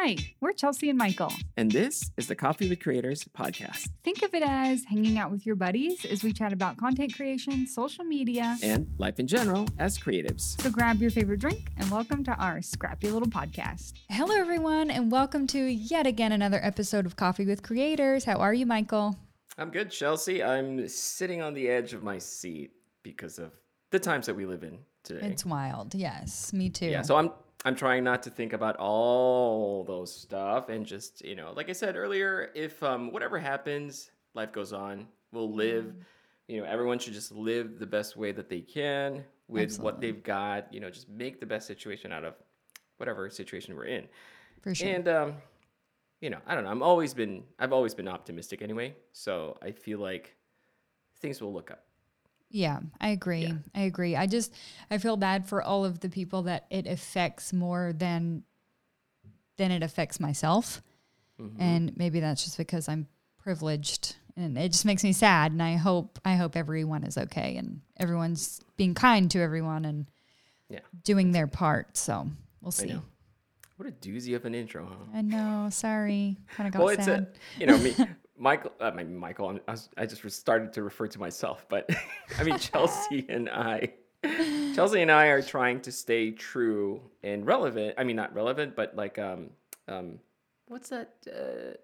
Hi, we're Chelsea and Michael. And this is the Coffee with Creators podcast. Think of it as hanging out with your buddies as we chat about content creation, social media, and life in general as creatives. So grab your favorite drink and welcome to our scrappy little podcast. Hello, everyone, and welcome to yet again another episode of Coffee with Creators. How are you, Michael? I'm good, Chelsea. I'm sitting on the edge of my seat because of the times that we live in today. It's wild. Yes, me too. Yeah, so I'm I'm trying not to think about all those stuff and just, you know, like I said earlier, if um whatever happens, life goes on. We'll live. Mm. You know, everyone should just live the best way that they can with Absolutely. what they've got, you know, just make the best situation out of whatever situation we're in. For sure. And um you know, I don't know. I'm always been I've always been optimistic anyway, so I feel like things will look up. Yeah, I agree. Yeah. I agree. I just I feel bad for all of the people that it affects more than than it affects myself. Mm-hmm. And maybe that's just because I'm privileged and it just makes me sad and I hope I hope everyone is okay and everyone's being kind to everyone and yeah. doing their part. So, we'll see. What a doozy of an intro, huh? I know. Sorry. Kind of got well, sad. It's a, you know, me, Michael, uh, my Michael, I, was, I just started to refer to myself, but I mean Chelsea and I, Chelsea and I are trying to stay true and relevant. I mean, not relevant, but like um um, what's that? Uh,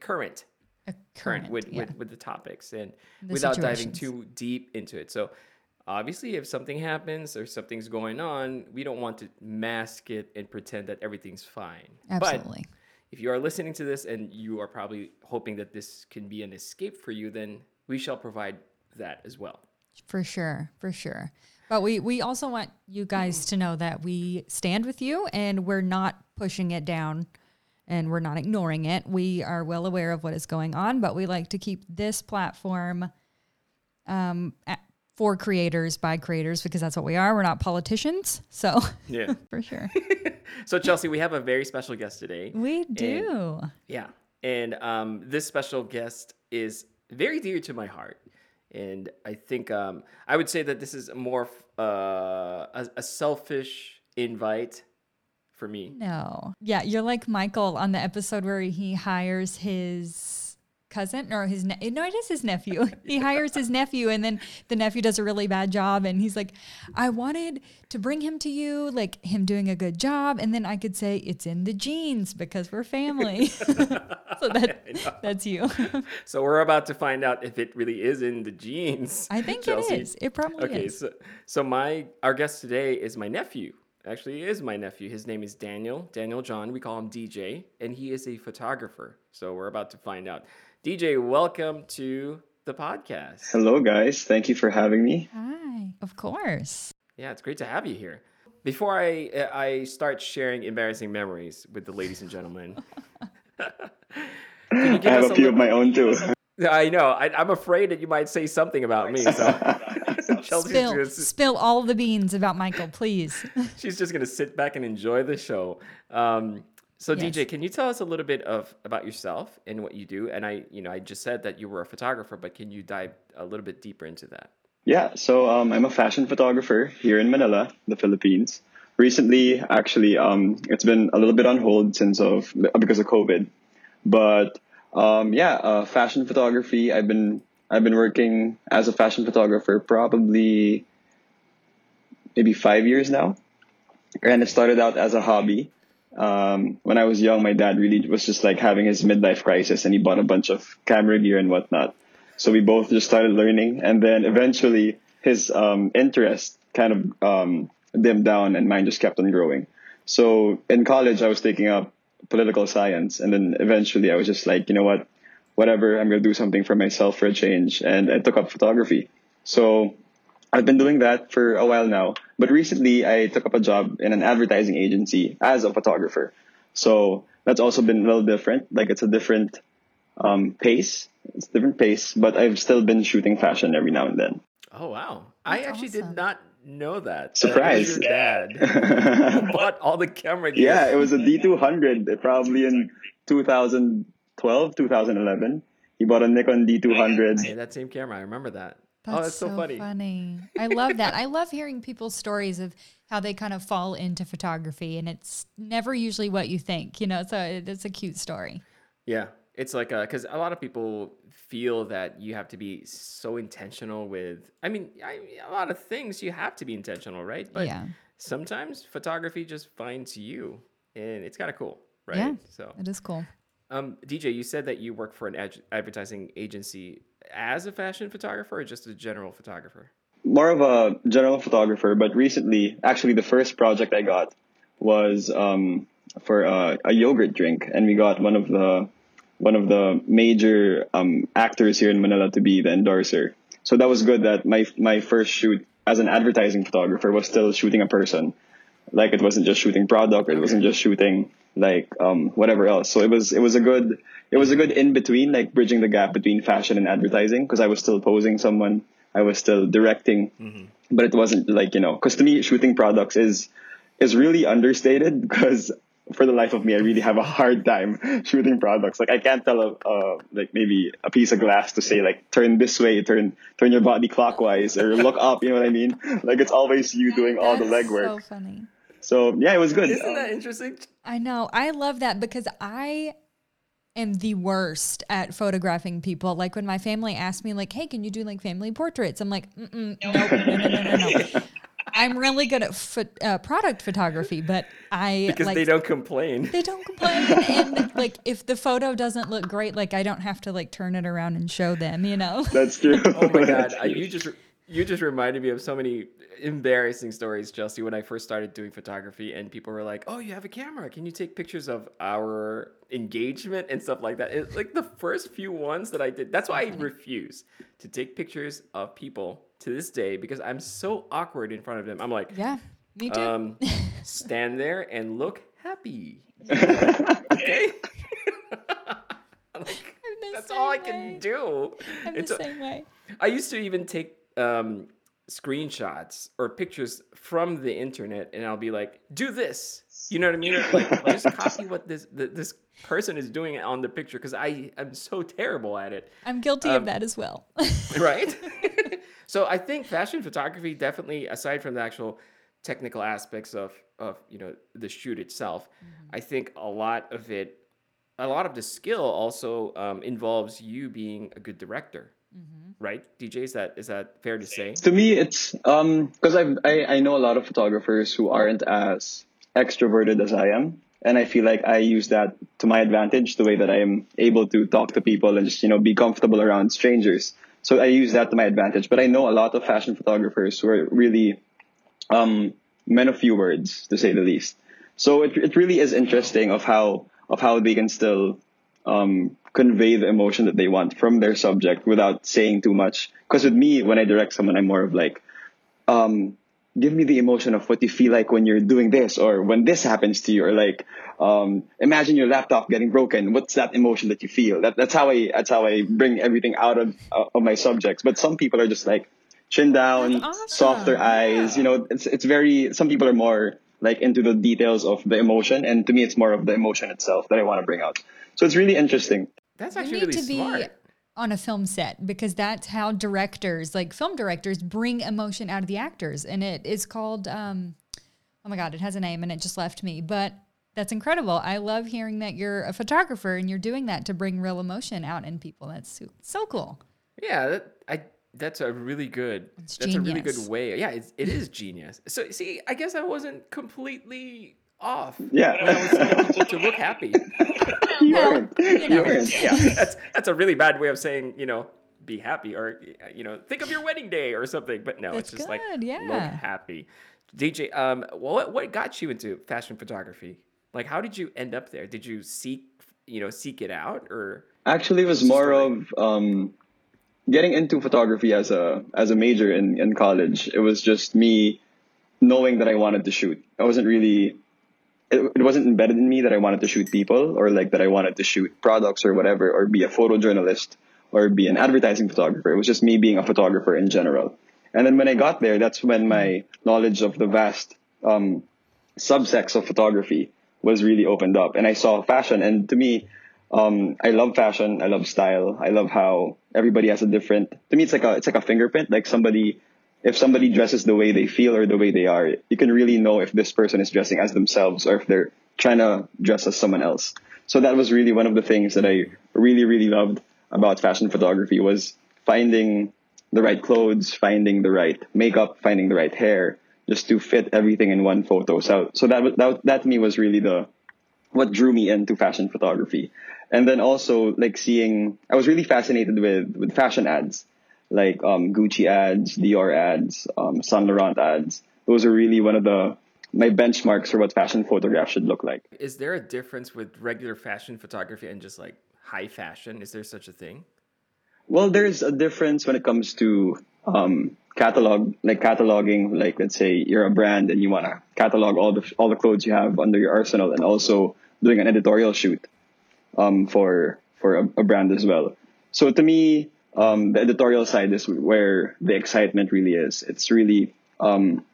current. A current, with, yeah. with with the topics and the without diving too deep into it. So obviously if something happens or something's going on we don't want to mask it and pretend that everything's fine absolutely if you are listening to this and you are probably hoping that this can be an escape for you, then we shall provide that as well. For sure, for sure. But we we also want you guys to know that we stand with you and we're not pushing it down and we're not ignoring it. We are well aware of what is going on, but we like to keep this platform um, for creators by creators because that's what we are. We're not politicians. So, yeah, for sure. so, Chelsea, we have a very special guest today. We do. And, yeah. And um, this special guest is very dear to my heart. And I think um, I would say that this is more uh, a, a selfish invite for me. No. Yeah, you're like Michael on the episode where he hires his cousin or his ne- no it is his nephew he hires his nephew and then the nephew does a really bad job and he's like i wanted to bring him to you like him doing a good job and then i could say it's in the genes because we're family so that, that's you so we're about to find out if it really is in the genes i think Chelsea. it is it probably okay, is so so my our guest today is my nephew actually is my nephew. His name is Daniel, Daniel John. We call him DJ, and he is a photographer. So we're about to find out. DJ, welcome to the podcast. Hello, guys. Thank you for having me. Hi. Of course. Yeah, it's great to have you here. Before I I start sharing embarrassing memories with the ladies and gentlemen, I have a few of my own too. I know. I, am afraid that you might say something about me. So spill, spill all the beans about Michael, please. she's just gonna sit back and enjoy the show. Um, so yes. DJ, can you tell us a little bit of about yourself and what you do? And I, you know, I just said that you were a photographer, but can you dive a little bit deeper into that? Yeah, so um, I'm a fashion photographer here in Manila, the Philippines. Recently, actually, um, it's been a little bit on hold since of because of COVID, but um, yeah, uh, fashion photography. I've been I've been working as a fashion photographer probably maybe five years now, and it started out as a hobby um, when I was young, my dad really was just like having his midlife crisis and he bought a bunch of camera gear and whatnot. So we both just started learning. And then eventually his um, interest kind of um, dimmed down and mine just kept on growing. So in college, I was taking up political science. And then eventually I was just like, you know what? Whatever, I'm going to do something for myself for a change. And I took up photography. So I've been doing that for a while now, but recently I took up a job in an advertising agency as a photographer. So that's also been a little different. Like it's a different um, pace. It's a different pace, but I've still been shooting fashion every now and then. Oh wow! That's I actually awesome. did not know that. Surprise! That your dad bought all the camera gear. Yeah, it was a D200, probably in 2012, 2011. He bought a Nikon D200. Hey, that same camera, I remember that. Oh, that's so, funny. funny. I love that. I love hearing people's stories of how they kind of fall into photography, and it's never usually what you think, you know. So it's a cute story. Yeah, it's like because a lot of people feel that you have to be so intentional with. I mean, I, a lot of things you have to be intentional, right? But Yeah. sometimes photography just finds you, and it's kind of cool, right? Yeah. So, It is cool. um, DJ, you said that you work for an ad- advertising agency as a fashion photographer or just a general photographer? more of a general photographer, but recently, actually, the first project I got was um, for a, a yogurt drink, and we got one of the one of the major um, actors here in Manila to be the endorser. So that was good. That my my first shoot as an advertising photographer was still shooting a person, like it wasn't just shooting product, it wasn't just shooting like um, whatever else. So it was it was a good it was a good in between, like bridging the gap between fashion and advertising, because I was still posing someone, I was still directing, but it wasn't like you know, because to me shooting products is is really understated because for the life of me, I really have a hard time shooting products. Like I can't tell a uh, like maybe a piece of glass to say like turn this way, turn turn your body clockwise, or look up. You know what I mean? Like it's always you doing all the That's legwork. So funny. So yeah, it was good. Isn't Um, that interesting? I know. I love that because I am the worst at photographing people. Like when my family asks me, like, "Hey, can you do like family portraits?" I'm like, Mm-mm, nope, no, no, no, no, no. I'm really good at pho- uh, product photography, but I Because like, they don't complain. they don't complain. and like if the photo doesn't look great, like I don't have to like turn it around and show them. You know. That's true. Oh my god, I, you just you just reminded me of so many embarrassing stories, Chelsea. When I first started doing photography, and people were like, "Oh, you have a camera? Can you take pictures of our engagement and stuff like that?" It's like the first few ones that I did. That's why I refuse to take pictures of people to this day because I'm so awkward in front of them. I'm like, yeah, me too. um, stand there and look happy. okay. Like, that's all I same can do. I'm It's the a- same way. I used to even take um, screenshots or pictures from the internet, and I'll be like, "Do this." You know what I mean? Like, just copy what this th- this person is doing on the picture because I am so terrible at it. I'm guilty Um, of that as well. right? so I think fashion photography definitely, aside from the actual technical aspects of of you know the shoot itself, I think a lot of it, a lot of the skill also um, involves you being a good director, right? DJ, is that is that fair to say? to me it's um because I've I, I know a lot of photographers who aren't as extroverted as I am and I feel like I use that to my advantage the way that I am able to talk to people and just you know be comfortable around strangers so I use that to my advantage but I know a lot of fashion photographers who are really um men of few words to say the least so it, it really is interesting of how of how they can still um, convey the emotion that they want from their subject without saying too much. Because with me, when I direct someone, I'm more of like, um, give me the emotion of what you feel like when you're doing this or when this happens to you or like um, imagine your laptop getting broken what's that emotion that you feel that, that's how i that's how i bring everything out of uh, of my subjects but some people are just like chin down awesome. softer eyes you know it's it's very some people are more like into the details of the emotion and to me it's more of the emotion itself that i want to bring out so it's really interesting That's You actually need really to be smart. on a film set because that's how directors, like film directors, bring emotion out of the actors. And it is called, um, oh my God, it has a name and it just left me. But that's incredible. I love hearing that you're a photographer and you're doing that to bring real emotion out in people. That's so, so cool. Yeah, that, I that's a really good. It's that's a really good way. Yeah, it's, it is genius. So see, I guess I wasn't completely off. Yeah. when I was to look happy. you weren't you know. weren't yeah, that's that's a really bad way of saying you know be happy or you know think of your wedding day or something. But no, That's it's just like good, look happy. DJ, um, what what got you into fashion photography? Like, how did you end up there? Did you seek you know seek it out or? Actually, it was more story? of um, getting into photography as a as a major in, in college. It was just me knowing that I wanted to shoot. I wasn't really. It, it wasn't embedded in me that I wanted to shoot people or like that I wanted to shoot products or whatever or be a photojournalist or be an advertising photographer. It was just me being a photographer in general. And then when I got there, that's when my knowledge of the vast um, subsects of photography was really opened up and I saw fashion and to me um, I love fashion. I love style. I love how everybody has a different. To me, it's like a it's like a fingerprint. Like somebody, if somebody dresses the way they feel or the way they are, you can really know if this person is dressing as themselves or if they're trying to dress as someone else. So that was really one of the things that I really really loved about fashion photography was finding the right clothes, finding the right makeup, finding the right hair, just to fit everything in one photo. So so that that that to me was really the what drew me into fashion photography. And then also like seeing, I was really fascinated with, with fashion ads, like um, Gucci ads, Dior ads, um, Saint Laurent ads. Those are really one of the my benchmarks for what fashion photograph should look like. Is there a difference with regular fashion photography and just like high fashion? Is there such a thing? Well, there's a difference when it comes to um, catalog, like cataloging. Like let's say you're a brand and you want to catalog all the all the clothes you have under your arsenal, and also doing an editorial shoot um, for for a, a, brand as well. So to me, um, the editorial side is where the excitement really is. It's really um,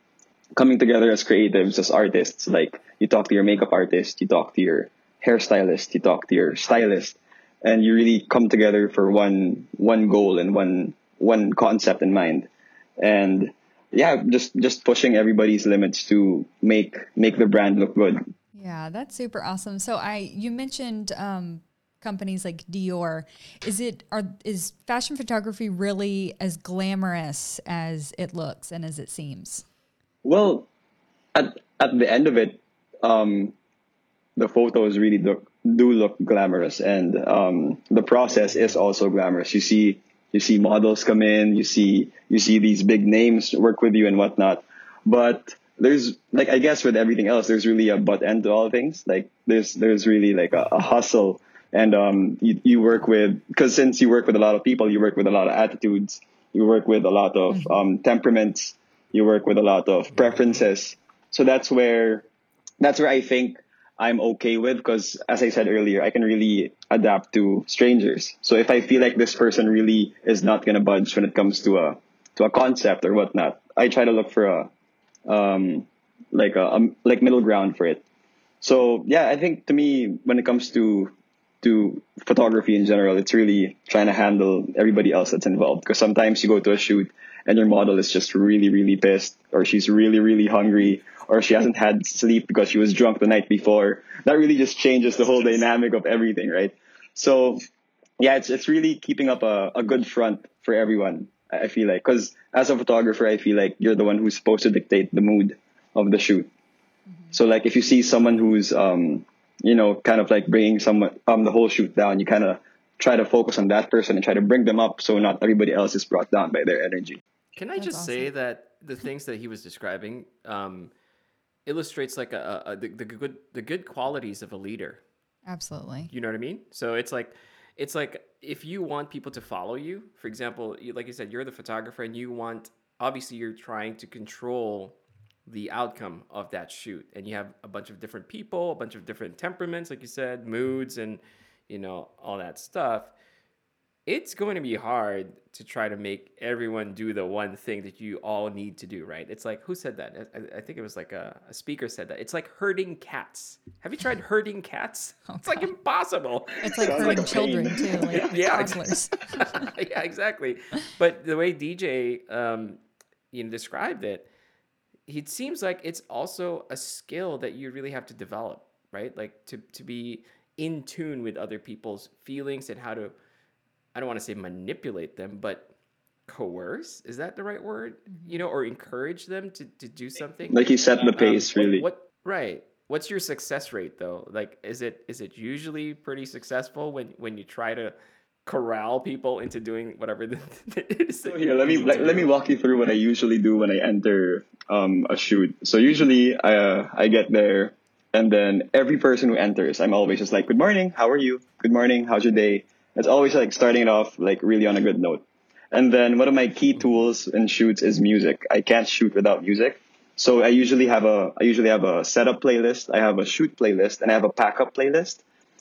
coming together as creatives, as artists. Like you talk to your makeup artist, you talk to your hairstylist, you talk to your stylist, and you really come together for one one goal and one one concept in mind. And yeah, just just pushing everybody's limits to make make the brand look good. Yeah, that's super awesome. So I you mentioned um, companies like Dior. Is it are is fashion photography really as glamorous as it looks and as it seems? Well, at at the end of it, um, the photos really do look glamorous, and um, the process is also glamorous. You see you see models come in, you see you see these big names work with you and whatnot, but there's like I guess with everything else, there's really a butt end to all things. Like there's there's really like a, a hustle, and um, you you work with because since you work with a lot of people, you work with a lot of attitudes, you work with a lot of mm-hmm. um, temperaments, you work with a lot of preferences. So that's where that's where I think I'm okay with because as I said earlier, I can really adapt to strangers. So if I feel like this person really is not gonna budge when it comes to a to a concept or whatnot, I try to look for a um, like a, a like middle ground for it. So yeah, I think to me when it comes to to photography in general, it's really trying to handle everybody else that's involved. Because sometimes you go to a shoot and your model is just really, really pissed, or she's really, really hungry, or she hasn't had sleep because she was drunk the night before. That really just changes the whole dynamic of everything, right? So yeah, it's it's really keeping up a, a good front for everyone. I feel like because as a photographer, I feel like you're the one who's supposed to dictate the mood of the shoot. Mm-hmm. So like if you see someone who's um you know kind of like bringing someone um the whole shoot down, you kind of try to focus on that person and try to bring them up so not everybody else is brought down by their energy. Can I That's just awesome. say that the things that he was describing um, illustrates like a, a, a the, the good the good qualities of a leader. Absolutely. You know what I mean? So it's like it's like if you want people to follow you, for example, you, like you said, you're the photographer and you want, obviously, you're trying to control the outcome of that shoot. And you have a bunch of different people, a bunch of different temperaments, like you said, moods, and, you know, all that stuff it's going to be hard to try to make everyone do the one thing that you all need to do, right? It's like, who said that? I, I think it was like a, a, speaker said that. It's like herding cats. Have you tried herding cats? Oh, it's like impossible. It's like herding like children too, like yeah, toddlers. yeah, exactly. But the way DJ, um, you know, described it, it seems like it's also a skill that you really have to develop, right? Like to, to be in tune with other people's feelings and how to I don't want to say manipulate them, but coerce is that the right word? You know or encourage them to, to do something? Like you set the um, pace um, really. what, what, right. What's your success rate though? Like is it is it usually pretty successful when when you try to corral people into doing whatever the, it is so here let me let, let me walk you through what i usually do when i enter um, a shoot. So usually i uh, i get there and then every person who enters i'm always just like good morning how are you? Good morning how's your day it's always like starting it off like really on a good note. And then one of my key tools in shoots is music. I can't shoot without music. So I usually have a I usually have a setup playlist, I have a shoot playlist, and I have a pack up playlist.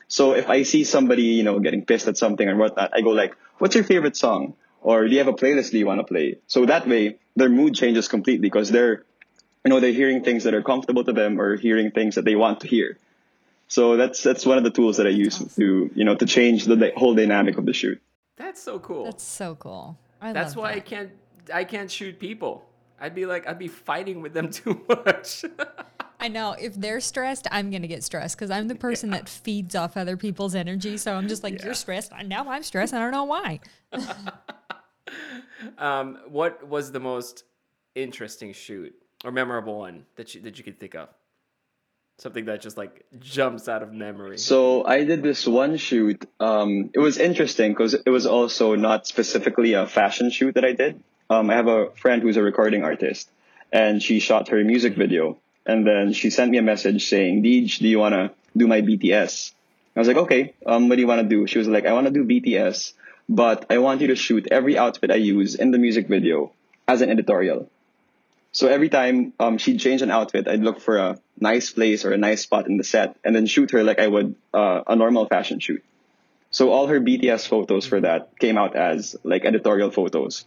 So if I see somebody, you know, getting pissed at something or whatnot, I go like, what's your favorite song? Or do you have a playlist do you want to play? So that way their mood changes completely because they're you know, they're hearing things that are comfortable to them or hearing things that they want to hear. So that's that's one of the tools that I use to you know to change the di- whole dynamic of the shoot. That's so cool. That's so cool. I That's love why I can't I can't shoot people. I'd be like I'd be fighting with them too much. I know if they're stressed, I'm gonna get stressed because I'm the person that feeds off other people's energy. So I'm just like, Yeah. you're stressed. Now I'm stressed. I don't know why. um, what was the most interesting shoot or memorable one that you that you could think of? Something that just like jumps out of memory. So I did this one shoot. Um, it was interesting because it was also not specifically a fashion shoot that I did. Um, I have a friend who's a recording artist, and she shot her music video, and then she sent me a message saying, "Deej, do you wanna do my BTS?" I was like, "Okay. Um, what do you wanna do?" She was like, "I wanna do BTS, but I want you to shoot every outfit I use in the music video as an editorial." So every time um, she'd change an outfit, I'd look for a nice place or a nice spot in the set and then shoot her like I would uh, a normal fashion shoot. So all her BTS photos for that came out as like editorial photos.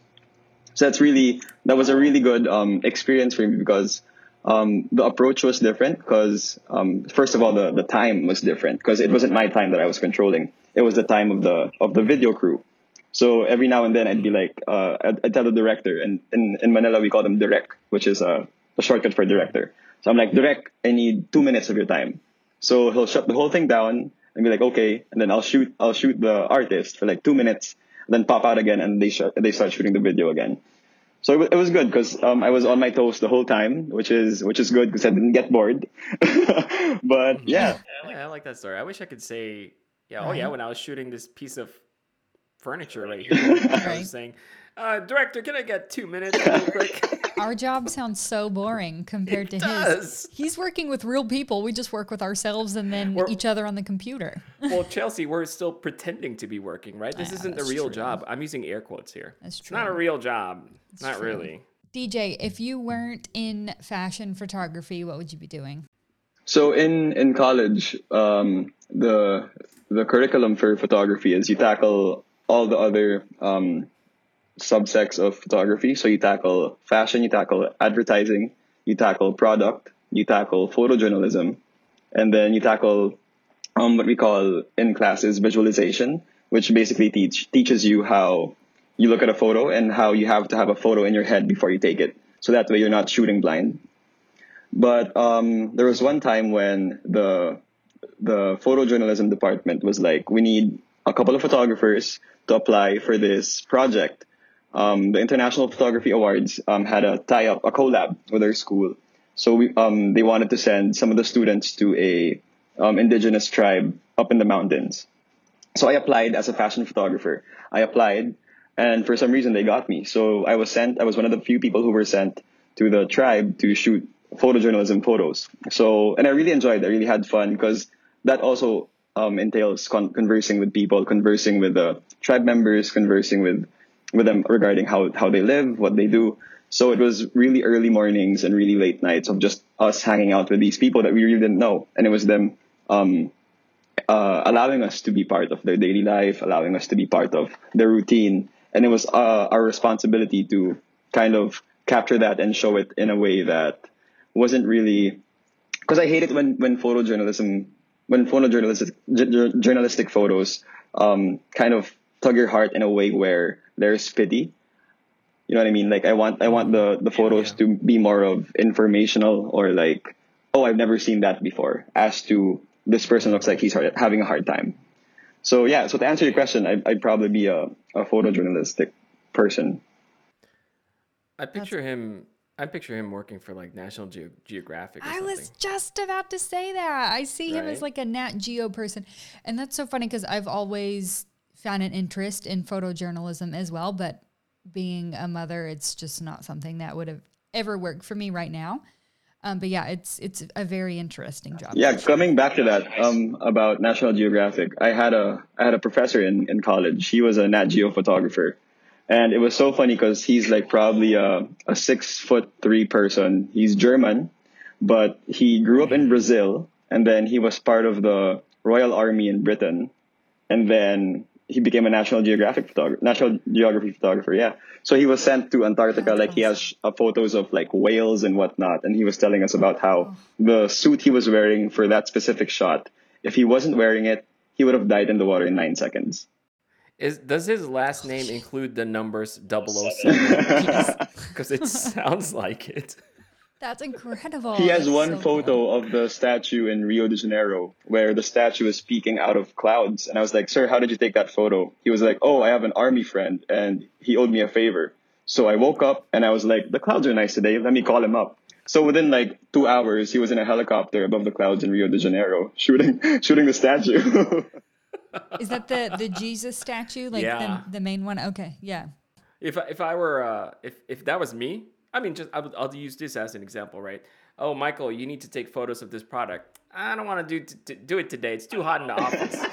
So that's really, that was a really good um, experience for me because um, the approach was different because um, first of all, the, the time was different because it wasn't my time that I was controlling. It was the time of the, of the video crew. So every now and then I'd be like, uh, I'd, I'd tell the director, and in, in Manila we call them direct, which is a, a shortcut for director. So I'm like, direct, I need two minutes of your time. So he'll shut the whole thing down and be like, okay, and then I'll shoot, I'll shoot the artist for like two minutes, then pop out again, and they sh- they start shooting the video again. So it, wa- it was good because um, I was on my toes the whole time, which is which is good because I didn't get bored. but yeah, Yeah, I like that story. I wish I could say, yeah, oh yeah, when I was shooting this piece of furniture right here, I was saying, uh, director, can I get two minutes real quick? Our job sounds so boring compared to It his. He's working with real people. We just work with ourselves and then We're- each other on the computer. well, Chelsea, we're still pretending to be working, right? This Yeah, isn't the real true. job. I'm using air quotes here. That's It's not a real job. not true. really. DJ, if you weren't in fashion photography, what would you be doing? So in in college, um, the the curriculum for photography is you tackle all the other um, subsects of photography. So you tackle fashion, you tackle advertising, you tackle product, you tackle photojournalism, and then you tackle um, what we call in classes visualization, which basically teach teaches you how you look at a photo and how you have to have a photo in your head before you take it. So that way you're not shooting blind. But um, there was one time when the the photojournalism department was like, we need a couple of photographers to apply for this project. Um, the International Photography Awards um, had a tie up, a collab with our school. So we, um, they wanted to send some of the students to a um, indigenous tribe up in the mountains. So I applied as a fashion photographer. I applied, and for some reason they got me. So I was sent. I was one of the few people who were sent to the tribe to shoot photojournalism photos. So and I really enjoyed. it. I really had fun because that also um, entails con- conversing with people, conversing with the tribe members, conversing with with them regarding how how they live, what they do. So it was really early mornings and really late nights of just us hanging out with these people that we really didn't know, and it was them um, uh, allowing us to be part of their daily life, allowing us to be part of their routine. And it was uh, our responsibility to kind of capture that and show it in a way that wasn't really. Because I hate it when, when photojournalism, when photojournalistic j- journalistic photos um, kind of tug your heart in a way where there's pity. You know what I mean? Like I want I want the the photos yeah. to be more of informational or like, oh, I've never seen that before. As to this person looks like he's hard, having a hard time. So yeah, so to answer your question, I'd, I'd probably be a, a photojournalistic person. I picture him. I picture him working for like National Geo- Geographic. Or I something. was just about to say that. I see him as like a Nat Geo person. And that's so funny because I've always found an interest in photojournalism as well. But being a mother, it's just not something that would have ever worked for me right now. Um, but yeah, it's it's a very interesting job. Yeah, coming back to that um, about National Geographic, I had a I had a professor in, in college. He was a Nat Geo photographer, and it was so funny because he's like probably a, a six foot three person. He's German, but he grew up in Brazil, and then he was part of the Royal Army in Britain, and then he became a National Geographic photographer, National Geography photographer. Yeah, so he was sent to Antarctica. That's like he has uh, photos of like whales and whatnot, and he was telling us about how the suit he was wearing for that specific shot if he wasn't wearing it, he would have died in the water in nine seconds. Is does his last oh, name include the numbers 007? Because it sounds like it. That's incredible. He has That's one so photo of the statue in Rio de Janeiro where the statue is peeking out of clouds. And I was like, Sir, how did you take that photo? He was like, Oh, I have an army friend and he owed me a favor. So I woke up and I was like, The clouds are nice today. Let me call him up. So within like two hours, he was in a helicopter above the clouds in Rio de Janeiro shooting shooting the statue. Is that the the Jesus statue, like Yeah. the the main one? Okay, yeah. If I- if I were uh, if if that was me, I mean, just I would, I'll use this as an example, right? Oh, Michael, you need to take photos of this product. I don't want to do t- t- do it today. It's too hot in the office.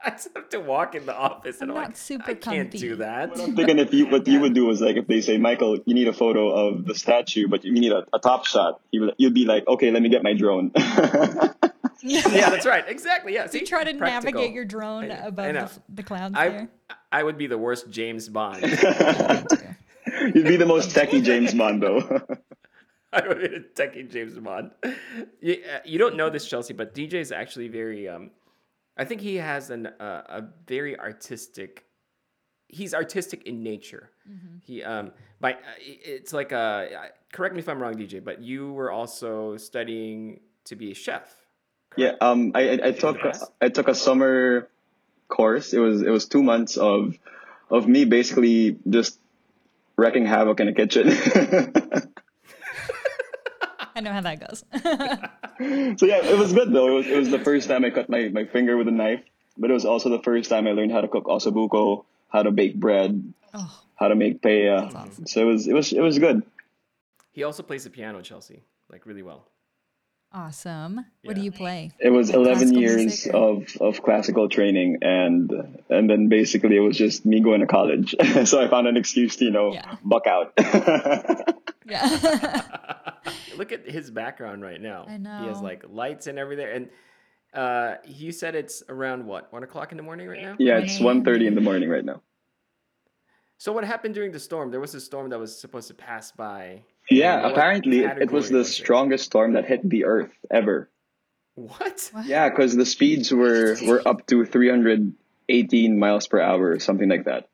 I just have to walk in the office and I'm I'm, not like, super I can't comfy." do that. I'm thinking if you what you would do is like if they say Michael, you need a photo of the statue, but you need a, a top shot. You would, you'd be like, okay, let me get my drone. yeah, that's right. Exactly. Yeah. See, You try to Practical. navigate your drone I- I above the, know. the clouds I there. I would be the worst James Bond. You'd be the most techie James Bond though. I would be the techie James Bond. You, uh, you don't know this, Chelsea, but DJ is actually very. Um, I think he has an uh, a very artistic. He's artistic in nature. He um by uh, it's like uh correct me if I'm wrong, DJ, but you were also studying to be a chef. Yeah, um, I, I, I took? I took a summer course. It was it was two months of of me basically just wrecking havoc in a kitchen. I know how that goes. so yeah, it was good though. It was, it was the first time I cut my, my finger with a knife, but it was also the first time I learned how to cook ossobuco, how to bake bread, oh, how to make paella. awesome. So it was it was it was good. He also plays the piano, Chelsea, like really well. Awesome. What do you play? It was 11 classical years music of, of classical training and and then basically it was just me going to college. so I found an excuse to, you know, Yeah. buck out. Yeah. Look at his background right now. I know. He has like lights and everything. And uh, you said it's around what, one o'clock in the morning right now? yeah, it's 1.30 in the morning right now. So what happened during the storm? There was a storm that was supposed to pass by. Yeah, What apparently it, it was the was it? strongest storm that hit the earth ever. What? Yeah, because the speeds were, were up to 318 miles per hour or something like that.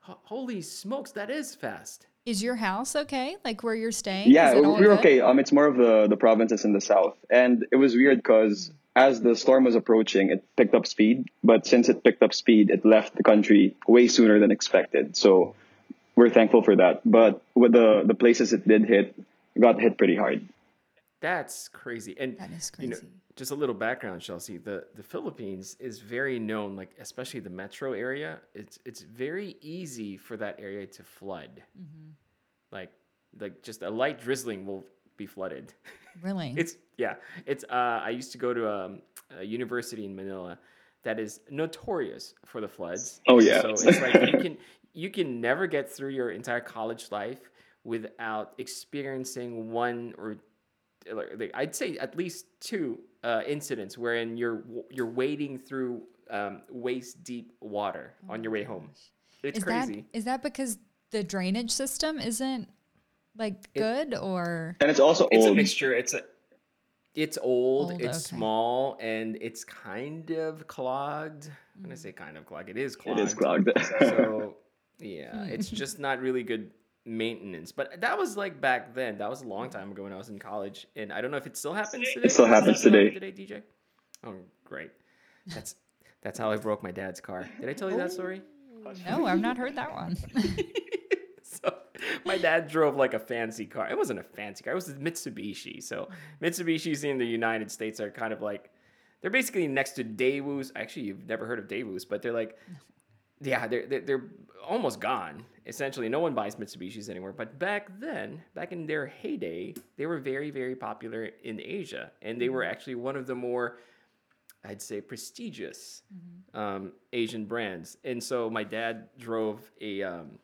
Ho- Holy smokes, that is fast. Is your house okay? Like where you're staying? Yeah, Is it we were good? okay. Um, it's more of the the provinces in the south, and it was weird because as the storm was approaching, it picked up speed. But since it picked up speed, it left the country way sooner than expected. So we're thankful for that. But with the the places it did hit, it got hit pretty hard. That's crazy. And That is you know, crazy. just a little background, Chelsea. The the Philippines is very known, like especially the metro area. It's it's very easy for that area to flood. Mm-hmm. Like like just a light drizzling will be flooded. Really? It's yeah. It's uh. I used to go to um, a university in Manila that is notorious for the floods. Oh, yeah. So it's like you can you can never get through your entire college life without experiencing one or like like, I'd say at least two uh, incidents wherein you're you're wading through um, waist deep water on your way home. It's is crazy. that is that because the drainage system isn't like good or And it's also It's a mixture. It's a it's old, Old, it's okay. small, and it's kind of clogged. When I mm. say kind of clogged, it is It clogged. is clogged. So yeah, hmm. it's just not really good maintenance. But that was like back then. That was a long time ago when I was in college, and I don't know if it still happens today. It still happens today. Today, DJ. Oh, great. That's that's how I broke my dad's car. Did I tell you that oh. story? no? I've not heard that one. my dad drove like a fancy car. It wasn't a fancy car. It was a Mitsubishi. So Mitsubishis in the United States are kind of like they're basically next to Daewoo's. Actually, you've never heard of Daewoo's, but they're like yeah, they're, they're they're almost gone. Essentially, no one buys Mitsubishis anymore. But back then, back in their heyday, they were very very popular in Asia, and they were actually one of the more I'd say prestigious um, Asian brands. And so my dad drove a um,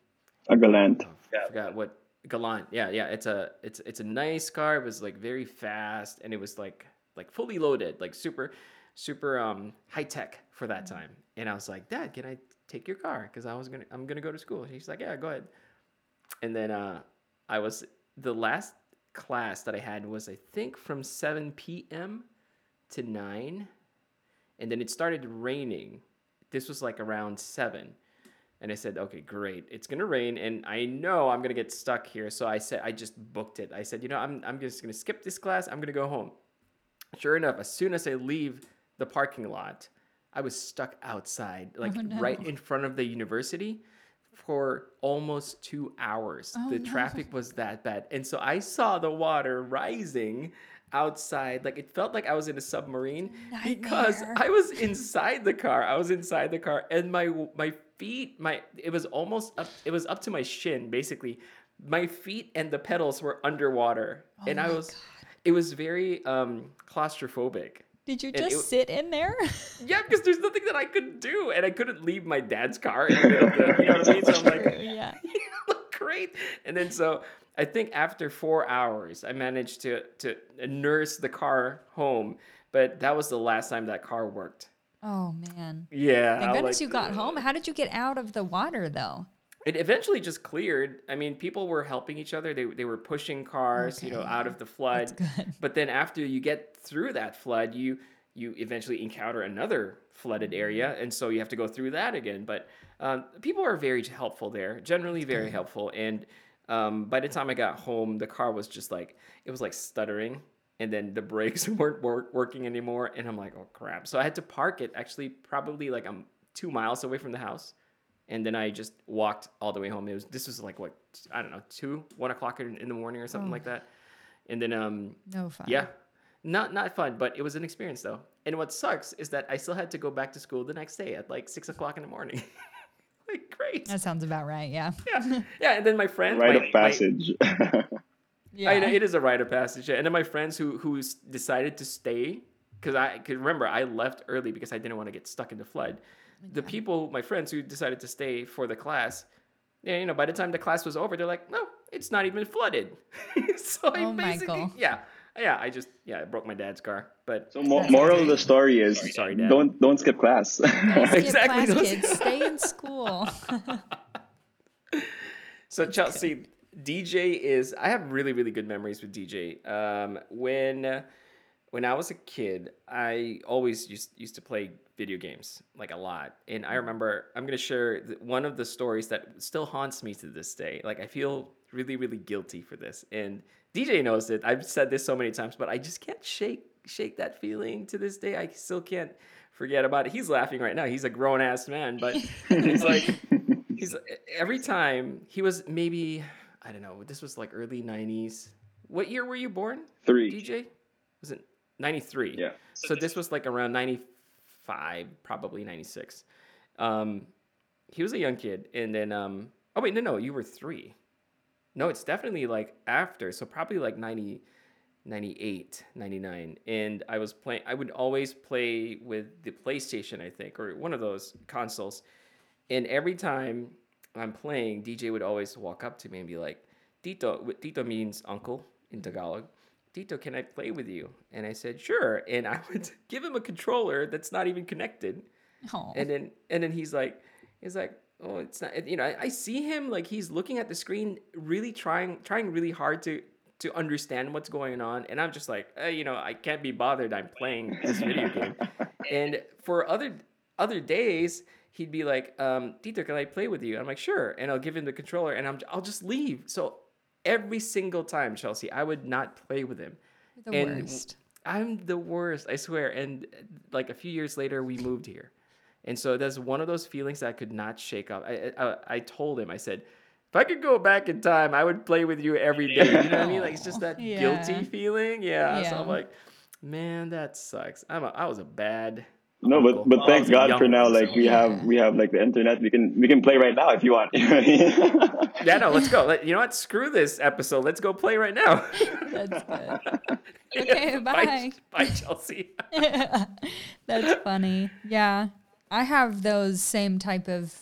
a galant. I forgot what Galant. Yeah, yeah. It's a it's it's a nice car. It was like very fast and it was like like fully loaded, like super super um high tech for that time. And I was like, Dad, can I take your car? Because I was gonna I'm gonna go to school. And he's like, Yeah, go ahead. And then uh I was the last class that I had was I think from 7 p.m. to 9 and then it started raining. This was like around seven. And I said, okay, great. It's gonna rain, and I know I'm gonna get stuck here. So I said, I just booked it. I said, you know, I'm I'm just gonna skip this class. I'm gonna go home. Sure enough, as soon as I leave the parking lot, I was stuck outside, like Oh, no. right in front of the university, for almost two hours. Oh, the no. traffic was that bad, and so I saw the water rising outside like it felt like i was in a submarine because i was inside the car i was inside the car and my my feet my it was almost up it was up to my shin basically my feet and the pedals were underwater and i Oh was it was very um claustrophobic Did you just it- sit in there? yeah because there's nothing that i could do and i couldn't leave my dad's car in the middle of the you know what i mean so i'm like yeah. look great. And then so I think after four hours, I managed to to nurse the car home. But that was the last time that car worked. Oh man. Yeah. Thank goodness like- you got home. How did you get out of the water though? It eventually just cleared. I mean, people were helping each other. They they were pushing cars, you know, out of the flood. good. But then after you get through that flood, you you eventually encounter another flooded area, and so you have to go through that again. But um, people are very helpful there, generally very helpful. And um, by the time I got home, the car was just like it was like stuttering, and then the brakes weren't work, working anymore. And I'm like, oh crap! So I had to park it actually probably like I'm two miles away from the house and then I just walked all the way home. It was this was like what I don't know two one o'clock in, in the morning or something like that, and then um No fun. yeah, not not fun, but it was an experience though. And what sucks is that I still had to go back to school the next day at like six o'clock in the morning. like great, That sounds about right. Yeah. yeah, yeah. And then my friend, Rite my- of my- passage. Yeah. I know it is a rite of passage. And then my friends who who decided to stay because I could remember I left early because I didn't want to get stuck in the flood. The people, my friends who decided to stay for the class, yeah, you know, by the time the class was over, they're like, no, it's not even flooded. so I Oh, basically, Michael. yeah, yeah, I just yeah, I broke my dad's car, but so mo- moral of the story is Sorry, Dad. don't don't skip class. Don't skip Exactly, class, kids. Stay in school. So Chelsea, DJ is I have really really good memories with DJ. Um, when when I was a kid, I always used used to play video games like a lot, and I remember I'm gonna share one of the stories that still haunts me to this day. Like I feel really really guilty for this, and DJ knows it. I've said this so many times, but I just can't shake shake that feeling to this day. I still can't forget about it. He's laughing right now. He's a grown ass man, but it's like he's every time he was maybe I don't know. This was like early '90s. What year were you born, Three. DJ? Was it '93? Yeah. So this was like around '95, probably '96. Um, he was a young kid, and then um, oh wait, no, no, you were three. No, it's definitely like after, so probably like 90, 98, 99. And I was playing, I would always play with the PlayStation, I think, or one of those consoles. And every time I'm playing, DJ would always walk up to me and be like, Tito, Tito means uncle in Tagalog. Tito, can I play with you? And I said, sure. And I would give him a controller that's not even connected. Oh. And then and then he's like, he's like, oh, it's not. You know, I, I see him like he's looking at the screen, really trying, trying really hard to to understand what's going on. And I'm just like, eh, you know, I can't be bothered. I'm playing this video game. And for other other days, he'd be like, um, Tito, can I play with you? I'm like, sure. And I'll give him the controller, and I'm I'll just leave. So every single time, Chelsea, I would not play with him. the and worst. I'm the worst, I swear. And like a few years later, we moved here, and so that's one of those feelings that I could not shake off. I I, I told him, I said, if I could go back in time, I would play with you every day. You know what I mean? Like it's just that Yeah. guilty feeling. Yeah. So I'm like, man, that sucks. I'm a, I was a bad. No, but but Well, thank God for now. Like we have we have like the internet. We can we can play right now if you want. Yeah, no, let's go. Let, you know what? Screw this episode. Let's go play right now. That's good. Okay, bye. Bye, Chelsea. That's funny. Yeah. I have those same type of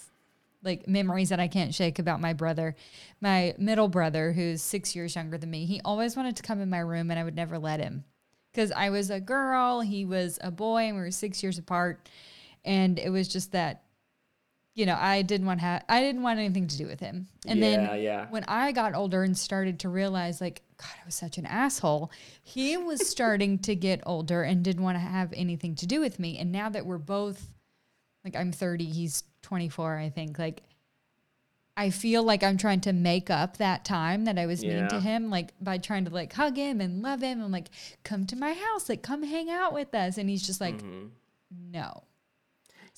like memories that I can't shake about my brother. My middle brother, who's six years younger than me, he always wanted to come in my room and I would never let him. Because I was a girl, he was a boy, and we were six years apart. And it was just that you know, I didn't want have, I didn't want anything to do with him. And Yeah, then yeah. when I got older and started to realize, like, God, I was such an asshole. He was starting to get older and didn't want to have anything to do with me. And now that we're both, like, I'm 30, he's 24, I think. Like, I feel like I'm trying to make up that time that I was mean to him, like by trying to like hug him and love him and like come to my house, like come hang out with us. And he's just like, Mm-hmm. no.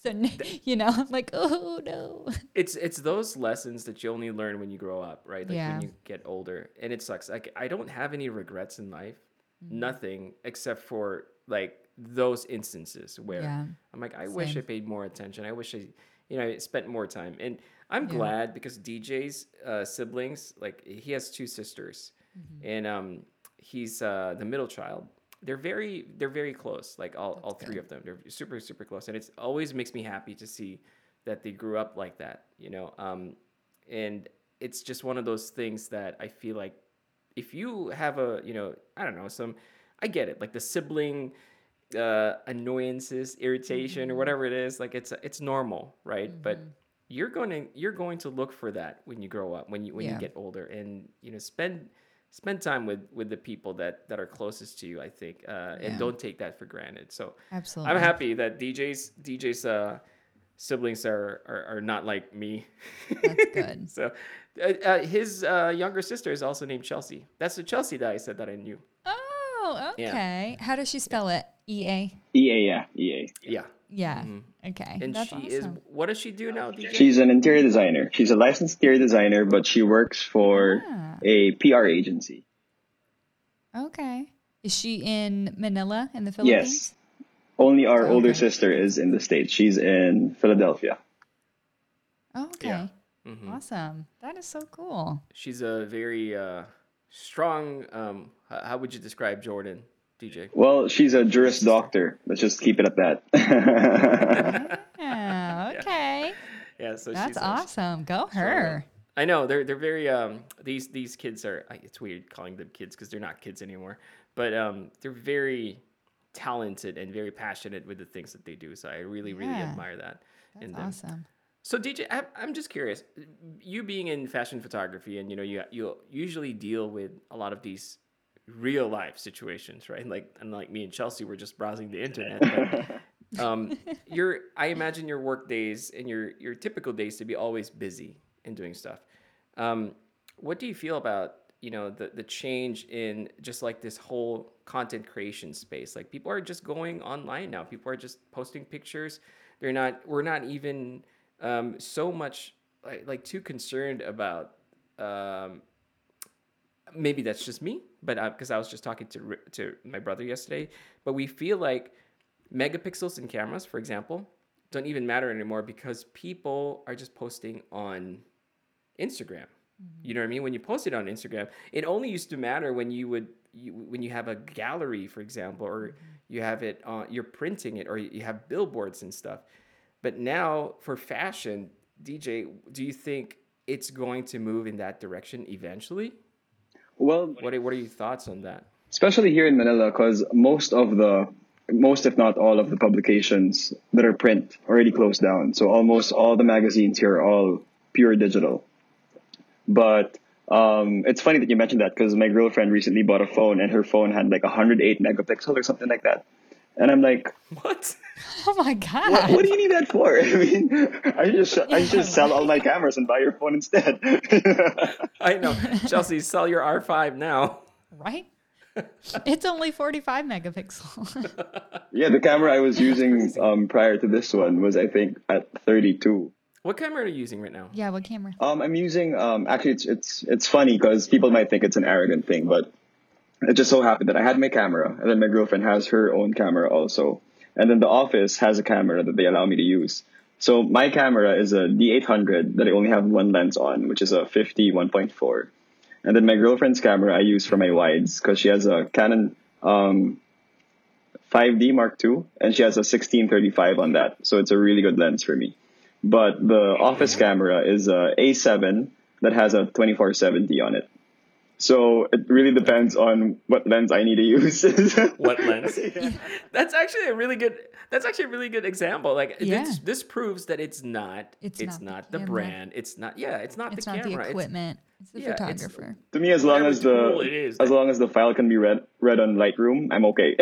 So, you know, I'm like, oh no. it's it's those lessons that you only learn when you grow up, right? Like Yeah. when you get older, and it sucks. Like I don't have any regrets in life, Mm-hmm. nothing except for like those instances where Yeah. I'm like, I wish I paid more attention. I wish I, you know, I spent more time. And I'm Yeah. glad because DJ's uh, siblings, like he has two sisters, Mm-hmm. and um, he's uh, the middle child. They're very, they're very close. Like all, all three of them, they're super, super close, and it always makes me happy to see that they grew up like that. You know, um, and it's just one of those things that I feel like if you have a, you know, I don't know, some, I get it, like the sibling uh, annoyances, irritation, or whatever it is, like it's it's normal, right? But you're going to you're going to look for that when you grow up, when you when you get older, and you know spend spend time with with the people that that are closest to you. I think, uh, and Yeah. don't take that for granted. So Absolutely. I'm happy that DJ's DJ's uh, siblings are, are are not like me. That's good. so uh, uh, his uh, younger sister is also named Chelsea. That's the Chelsea that I said that I knew. Oh, Yeah. okay. How does she spell it? E A. EA, yeah, EA. Yeah, Yeah. Okay. and That's she awesome. is. What does she do now, DJ? She's an interior designer. She's a licensed interior designer, but she works for Ah. a PR agency. Okay. Is she in Manila in the Philippines? Yes. Only our older sister is in the States. She's in Philadelphia. Okay. Yeah. Mm-hmm. Awesome. That is so cool. She's a very uh, strong. Um, how would you describe Jordan, DJ? Well, she's a Juris Doctor. Let's just keep it at that. Yeah. Okay. Yeah, so That's she's awesome. Go her. I know they're they're very um these these kids are it's weird calling them kids because they're not kids anymore, but um they're very talented and very passionate with the things that they do. So I really really Yeah. admire that That's awesome. So DJ, I'm, I'm just curious. You being in fashion photography, and you know, you you usually deal with a lot of these real life situations, right? Like, unlike me and Chelsea, we're just browsing the internet. But, um, your I imagine your work days and your your typical days to be always busy and doing stuff. Um, what do you feel about you know the the change in just like this whole content creation space? Like people are just going online now. People are just posting pictures. They're not. We're not even um, so much like, like too concerned about. Um, maybe that's just me, but uh, because I was just talking to to my brother yesterday, but we feel like megapixels in cameras, for example, don't even matter anymore because people are just posting on Instagram. You know what I mean? When you post it on Instagram, it only used to matter when you would you, when you have a gallery, for example, or you have it on you're printing it, or you have billboards and stuff. But now for fashion, DJ, do you think it's going to move in that direction eventually? Well, What are, what are your thoughts on that? especially here in Manila, because most of the, most if not all of the publications that are print already closed down. So almost all the magazines here are all pure digital. But um, it's funny that you mentioned that because my girlfriend recently bought a phone and her phone had like 108 megapixel or something like that. And I'm like, What? Oh my God. what, what do you need that for? I mean, I just I should just sell all my cameras and buy your phone instead. I know. Chelsea, sell your R5 now. Right? it's only 45 megapixel. yeah, the camera I was using um, prior to this one was I think at 32. What camera are you using right now? yeah, what camera? Um, I'm using um, actually it's it's it's funny because people might think it's an arrogant thing, but it just so happened that I had my camera and then my girlfriend has her own camera also, and then the office has a camera that they allow me to use. So my camera is a D800 that I only have one lens on, which is a 50 1.4, and then my girlfriend's camera I use for my wides because she has a Canon um, 5D Mark II and she has a 1635 on that, so it's a really good lens for me. But the office camera is a A7 that has a 2470 on it. So it really depends on what lens I need to use. what lens? That's actually a really good. That's actually a really good example. Like Yeah. this, this proves that it's not. It's It's, not not, the the, brand. It's not. Yeah, it's not It's the not camera. the equipment. It's, the yeah, it's- photographer. to me, as long Whatever as the tool as long as the file can be read read on Lightroom, I'm okay.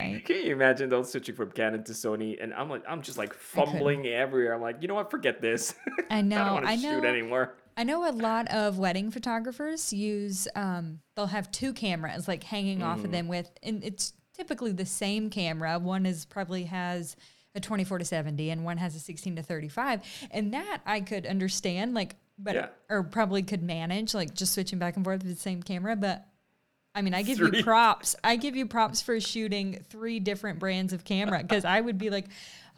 right. Can you imagine those switching from Canon to Sony? And I'm like, I'm just like fumbling everywhere. I'm like, you know what? Forget this. I know. I don't want I to know. shoot anymore. I know a lot of wedding photographers use um they'll have two cameras like hanging off Mm. of them with and it's typically the same camera. One is probably has a 24 to 70 and one has a 16 to 35 and that I could understand like but Yeah. or probably could manage like just switching back and forth with the same camera but I mean, I give Three. you props. I give you props for shooting three different brands of camera because I would be like,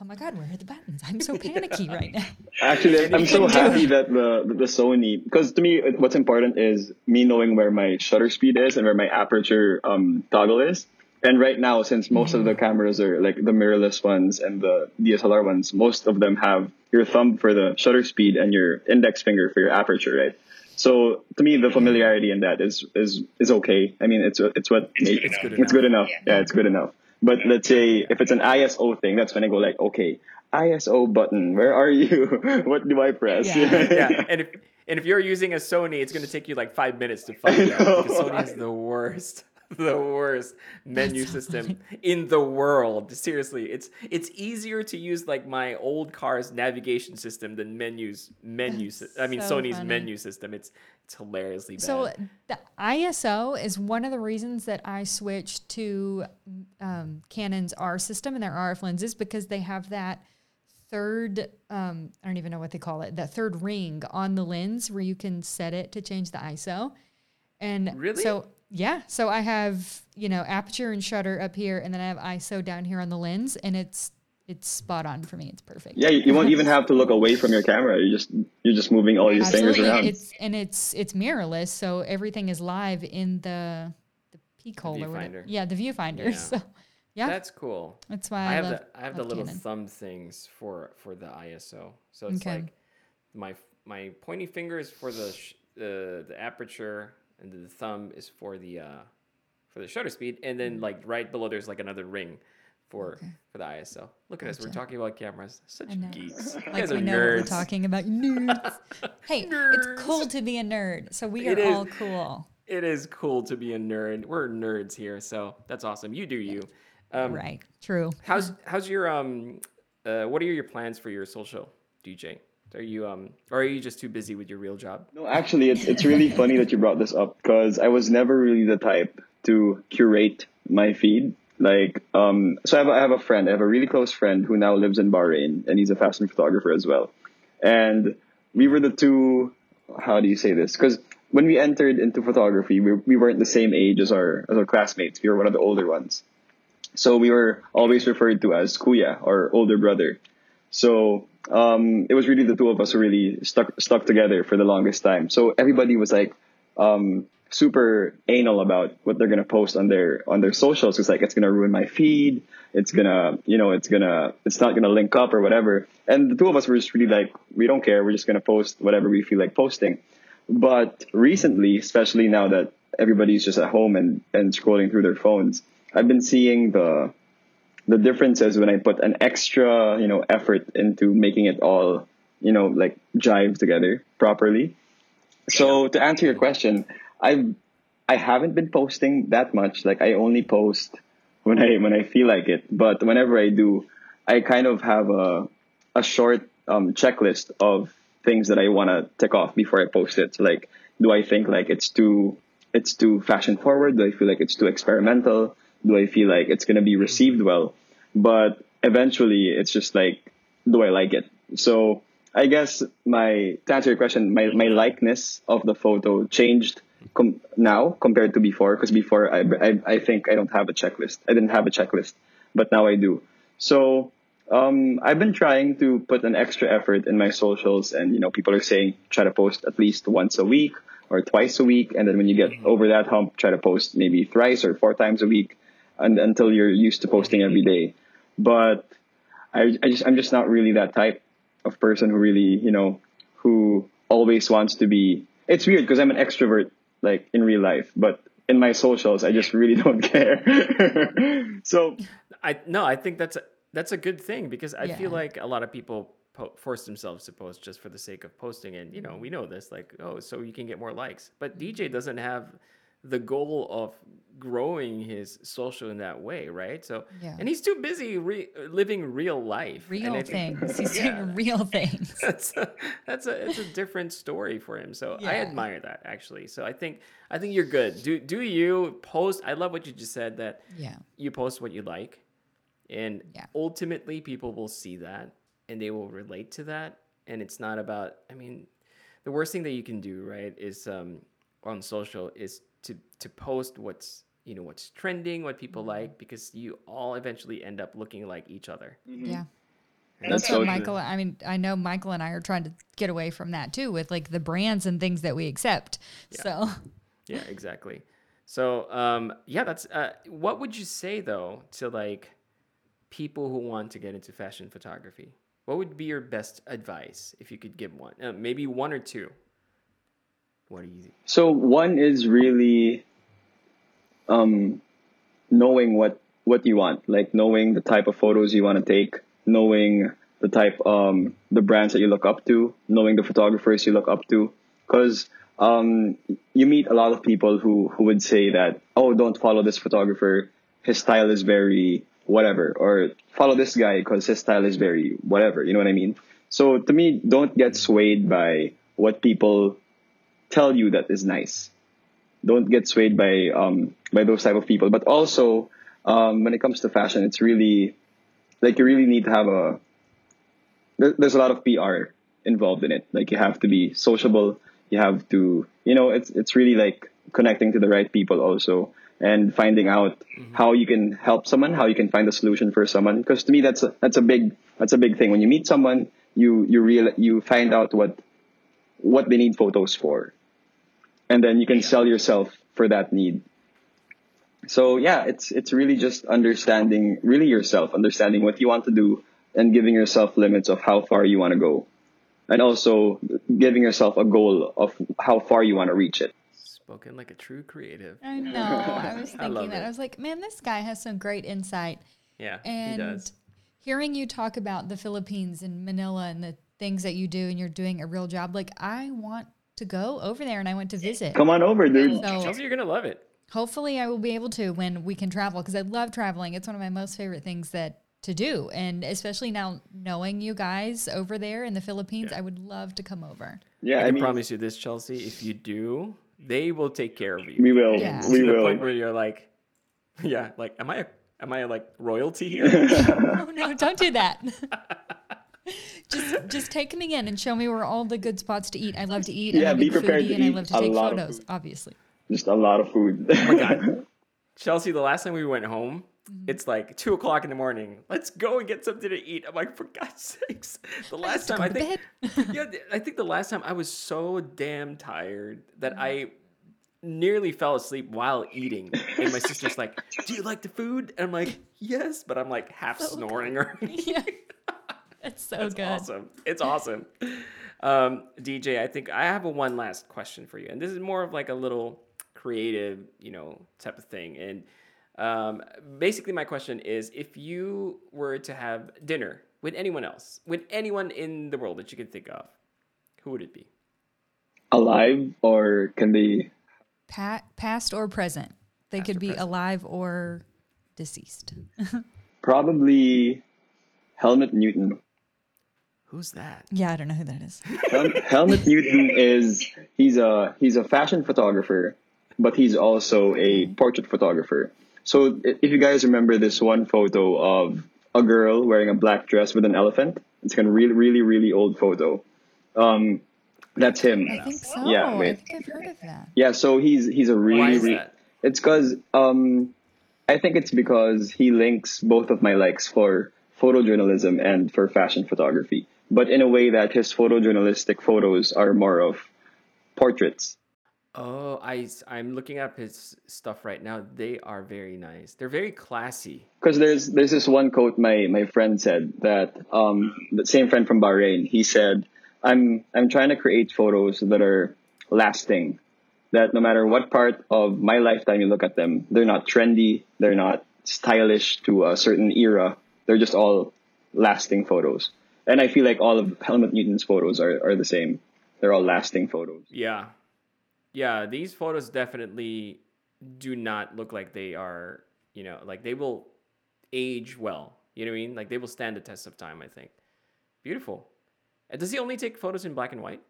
"Oh my god, where are the buttons? I'm so panicky right now." Actually, I'm so happy that the the Sony because to me what's important is me knowing where my shutter speed is and where my aperture um, toggle is. And right now, since most of the cameras are like the mirrorless ones and the DSLR ones, most of them have your thumb for the shutter speed and your index finger for your aperture, right? So to me, the familiarity in that is is is okay. I mean, it's it's what make- It's good it's good enough. Yeah, it's good enough. But let's say if it's an ISO thing, that's when I go like, okay, ISO button, where are you? what do I press? Yeah. yeah, and if and if you're using a Sony, it's going to take you like five minutes to find I out because Sony is the worst, the worst menu system in the world. Seriously, it's it's easier to use like my old car's navigation system than menus menu. sy- I mean so Sony's funny. menu system. It's it's hilariously bad. So the ISO is one of the reasons that I switched to um, Canon's R system and their RF lenses because they have that third um, I don't even know what they call it that third ring on the lens where you can set it to change the ISO. And Really? so yeah, so I have you know aperture and shutter up here, and then I have ISO down here on the lens, and it's it's spot on for me. It's perfect. Yeah, you, you won't even have to look away from your camera. You just you're just moving all your fingers Absolutely. around. It's and it's it's mirrorless, so everything is live in the the peak hole or whatever. viewfinder. Yeah, the viewfinder. Yeah. So yeah, that's, cool. That's why I, I have love, the I have the little Canon. thumb things for for the ISO. So it's Okay. like my my pointy finger is for the sh- uh, the aperture, and the thumb is for the uh, for the shutter speed, and then like right below there's like another ring for Mm. Okay. for the ISO. Look at us, we're talking about cameras. Such geeks. You Like guys are we know what we're talking about. Nerds. hey, Nerds. it's cool to be a nerd. So we are It is. all cool. It is cool to be a nerd. We're nerds here, so that's awesome. You do you. Um, right. True. How's how's your um uh what are your plans for your social DJ? Are you um or are you just too busy with your real job? No, actually, it's it's really funny that you brought this up because I was never really the type to curate my feed. Like, um, so I have, a, I have a friend, I have a really close friend who now lives in Bahrain, and he's a fashion photographer as well. And we were the two. How do you say this? Because when we entered into photography, we, we weren't the same age as our as our classmates. We were one of the older ones, so we were always referred to as kuya or older brother. So um, it was really the two of us who really stuck stuck together for the longest time. So everybody was like um, super anal about what they're gonna post on their on their socials. It's like it's gonna ruin my feed. It's gonna you know it's gonna it's not gonna link up or whatever. And the two of us were just really like we don't care. We're just gonna post whatever we feel like posting. But recently, especially now that everybody's just at home and, and scrolling through their phones, I've been seeing the the difference is when I put an extra, you know, effort into making it all, you know, like jive together properly. So to answer your question, I've I haven't been posting that much. Like I only post when I when I feel like it. But whenever I do, I kind of have a a short um, checklist of things that I want to tick off before I post it. So like, do I think like it's too it's too fashion forward? Do I feel like it's too experimental? Do I feel like it's gonna be received well? But eventually, it's just like, do I like it? So I guess my to answer your question, my my likeness of the photo changed com- now compared to before. Because before, I, I I think I don't have a checklist. I didn't have a checklist, but now I do. So um, I've been trying to put an extra effort in my socials, and you know, people are saying try to post at least once a week or twice a week, and then when you get over that hump, try to post maybe thrice or four times a week, and until you're used to posting every day. But I, I just I'm just not really that type of person who really you know who always wants to be. It's weird because I'm an extrovert like in real life, but in my socials, I just really don't care. so I no, I think that's a, that's a good thing because I feel like a lot of people po- force themselves to post just for the sake of posting, and you know we know this, like oh, so you can get more likes. But DJ doesn't have the goal of growing his social in that way, right? So Yeah. and he's too busy re- living real life, and Real think- things. He's Yeah. doing real things. that's a, that's a it's a different story for him. So I admire that actually. So I think I think you're good. Do do you post? I love what you just said that Yeah. you post what you like, and Yeah. ultimately people will see that and they will relate to that. And it's not about. I mean, the worst thing that you can do, right, is um, on social is to to post what's you know what's trending, what people Mm-hmm. like, because you all eventually end up looking like each other. Yeah. That's That's so what true. Michael. I mean, I know Michael and I are trying to get away from that too, with like the brands and things that we accept. So, Yeah, exactly. So, um, yeah, that's. Uh, what would you say though to like people who want to get into fashion photography? What would be your best advice if you could give one? Uh, maybe one or two. What do you? think? So one is really um, knowing what what you want, like knowing the type of photos you want to take, knowing the type um, the brands that you look up to, knowing the photographers you look up to, because um, you meet a lot of people who who would say that oh don't follow this photographer, his style is very whatever, or follow this guy because his style is very whatever. You know what I mean? So to me, don't get swayed by what people tell you that is nice. Don't get swayed by um by those type of people. But also, um, when it comes to fashion, it's really like you really need to have a. There, there's a lot of PR involved in it. Like you have to be sociable. You have to, you know, it's it's really like connecting to the right people also and finding out how you can help someone, how you can find a solution for someone. Because to me, that's a, that's a big that's a big thing. When you meet someone, you you real you find out what what they need photos for and then you can sell yourself for that need so yeah it's it's really just understanding really yourself understanding what you want to do and giving yourself limits of how far you want to go and also giving yourself a goal of how far you want to reach it Spoken like a true creative. I know. I was I thinking that. it. I was like, man, this guy has some great insight. Yeah, he And does. hearing you talk about the Philippines and Manila and the things that you do and you're doing a real job, like I want to go over there and I went to visit. come on over dude So Chelsea, you're gonna love it. hopefully I will be able to when we can travel because I love traveling. It's one of my most favorite things that to do. And especially now knowing you guys over there in the Philippines, I would love to come over. yeah I i, mean promise you this, Chelsea. If you do, they will take care of you. we will Yeah. we to the will point where you're like, yeah, like, am I a, am I like royalty here? Oh no, don't do that. just just take me in and show me where all the good spots to eat. I love to eat. Yeah, I'm a be prepared to and I eat love to a take lot photos, obviously. just a lot of food Oh my God. Chelsea, the last time we went home, Mm-hmm. it's like two o'clock in the morning. Let's go and get something to eat. I'm like, for God's sakes. The last to time I think, yeah, I think the last time I was so damn tired that Mm-hmm. I nearly fell asleep while eating. And my sister's like, "Do you like the food?" And I'm like, "Yes," but I'm like half snoring or yeah. That's so It's good. awesome. It's awesome. Um, DJ, I think I have a one last question for you, and this is more of like a little creative, you know, type of thing. And um, basically, my question is: if you were to have dinner with anyone else, with anyone in the world that you could think of, who would it be? alive or can they Pa- past or present. They Past could be present. alive or deceased. probably helmut newton Who's that? Yeah, I don't know who that is. Hel- Helmut Newton is he's a he's a fashion photographer, but he's also a portrait photographer. So if you guys remember this one photo of a girl wearing a black dress with an elephant, it's a really really really old photo. Um, that's him. I think so. Yeah, I think I've heard of that. Yeah, so he's he's a really Why is really- that? it's because um, I think it's because he links both of my likes for photojournalism and for fashion photography, but in a way that his photojournalistic photos are more of portraits. Oh, I I'm looking up his stuff right now. They are very nice. They're very classy. Because there's there's this one quote my my friend said that um the same friend from Bahrain he said I'm I'm trying to create photos that are lasting, that no matter what part of my lifetime you look at them, they're not trendy, they're not stylish to a certain era. They're just all lasting photos. And I feel like all of Helmut Newton's photos are, are the same. They're all lasting photos. Yeah. Yeah, these photos definitely do not look like they are, you know, like they will age well. You know what I mean? Like they will stand the test of time, I think. Beautiful. Does he only take photos in black and white?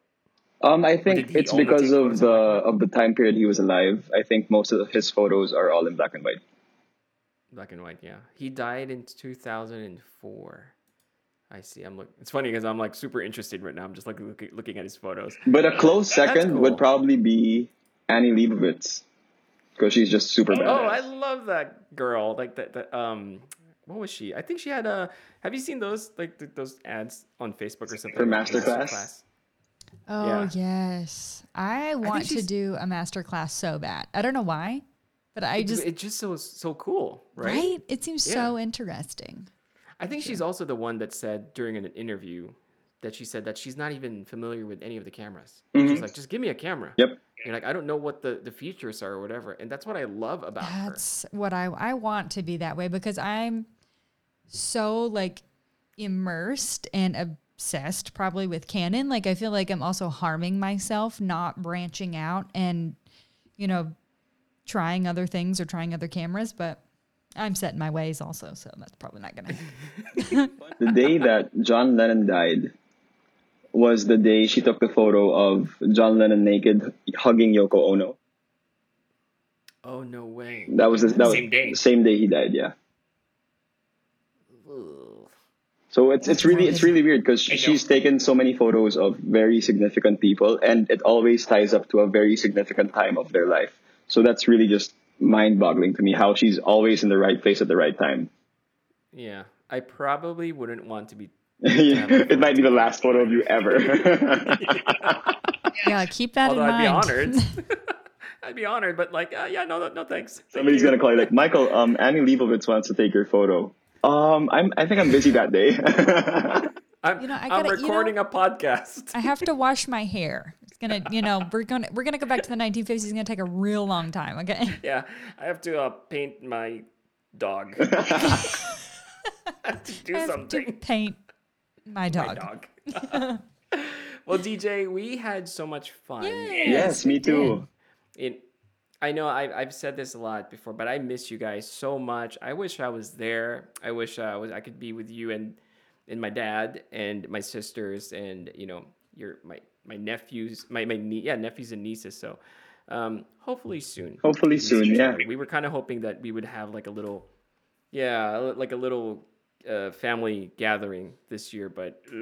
Um, I think it's because of the black and white? of the time period he was alive. I think most of his photos are all in black and white. Black and white, yeah. He died in 2004. I see. I'm look. It's funny because I'm like super interested right now. I'm just like looking, looking at his photos. But a close That's second cool. would probably be Annie Leibovitz because she's just super badass. Oh, I love that girl. Like that. that um, what was she? I think she had a. Have you seen those like th- those ads on Facebook or something? For like Masterclass? Oh Yeah. yes, I want to do a master class so bad. I don't know why, but I Just just it's just so so cool, right? right. It seems so interesting. I think she's also the one that said during an interview that she said that she's not even familiar with any of the cameras. She's mm-hmm. like, just give me a camera. Yep. You're like, I don't know what the, the features are or whatever. And that's what I love about her. That's what I I want to be that way because I'm so like immersed and obsessed probably with Canon. Like I feel like I'm also harming myself not branching out and you know trying other things or trying other cameras, but I'm set in my ways also, so that's probably not gonna happen. the day that John Lennon died was the day she took the photo of John Lennon naked hugging Yoko Ono. Oh, no way. That was the, that Same was day. the same day he died. Yeah. So it's it's really it's really weird because she's taken so many photos of very significant people, and it always ties up to a very significant time of their life. So that's really just mind-boggling to me how she's always in the right place at the right time. Yeah. I probably wouldn't want to be. it might be the last photo of you ever. yeah, keep that Although in I'd be mind. honored. I'd be honored, but like, uh, yeah, no, no, no thanks. Thank Somebody's you. gonna call you like Michael. Um, Annie Leibovitz wants to take your photo. Um, I'm. I think I'm busy that day. I'm, You know, I I'm gotta- you know- recording a podcast. I have to wash my hair. It's gonna, you know, we're gonna we're gonna go back to the 1950s. It's gonna take a real long time. Okay. Yeah, I have to uh, paint my dog. I have to do I have to something. paint my My dog. dog. well, DJ, we had so much fun. yes, me too. It, I know I, I've said this a lot before, but I miss you guys so much. I wish I was there. I wish I was. I could be with you and and my dad and my sisters and you know your my my nephews, my my nie- yeah nephews and nieces. So um, hopefully soon. Hopefully soon. Yeah. We were kind of hoping that we would have like a little, yeah, like a little uh, family gathering this year, but.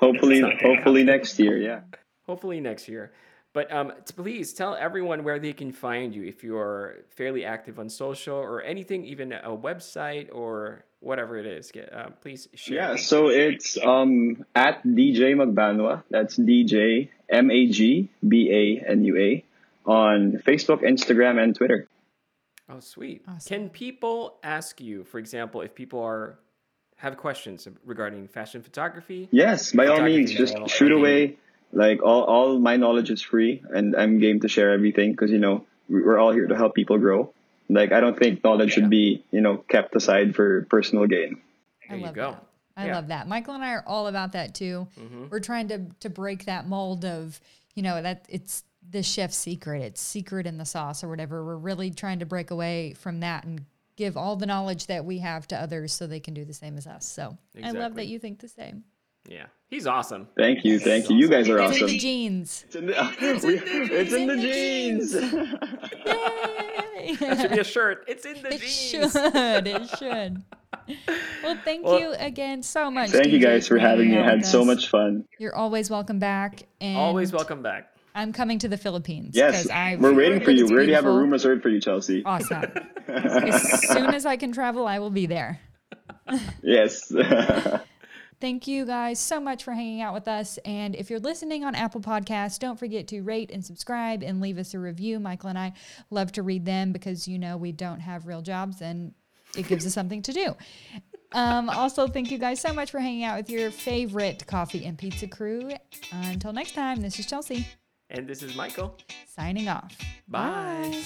Hopefully, hopefully next year. Yeah. hopefully next year. But um, please tell everyone where they can find you if you are fairly active on social or anything, even a website or whatever it is. Get, uh, please share. Yeah, so it's um at DJ Magbanua. That's DJ M A G B A N U A on Facebook, Instagram, and Twitter. Oh, sweet. Awesome. Can people ask you, for example, if people are have questions regarding fashion photography? Yes, by all means, just general, shoot anything. away. Like all, all my knowledge is free, and I'm game to share everything because you know we- we're all here to help people grow. Like I don't think knowledge Yeah. should be you know kept aside for personal gain. There I you love go. that. I Yeah. love that. Michael and I are all about that too. Mm-hmm. We're trying to to break that mold of, you know, that it's the chef's secret. It's secret in the sauce or whatever. We're really trying to break away from that and give all the knowledge that we have to others so they can do the same as us. So I love that you think the same. Yeah, he's awesome. Thank you, thank you. You guys are It's in awesome. the genes. It's in the, jeans. it's in the jeans. Yay! That should be a shirt. It's in the jeans. It jeans. should. It should. Well, thank Well- you again so much. Thank you guys for having me. I had with so much fun. You're always welcome back. And Always welcome back. I'm coming to the Philippines. Yes, 'cause I've we're waiting for you. We already have a room reserved for you, Chelsea. Awesome. as soon as I can travel, I will be there. Yes. Thank you guys so much for hanging out with us. And if you're listening on Apple Podcasts, don't forget to rate and subscribe and leave us a review. Michael and I love to read them because you know we don't have real jobs and it gives us something to do. Um, also, thank you guys so much for hanging out with your favorite coffee and pizza crew. until next time, this is Chelsea. And this is Michael. Signing off. Bye.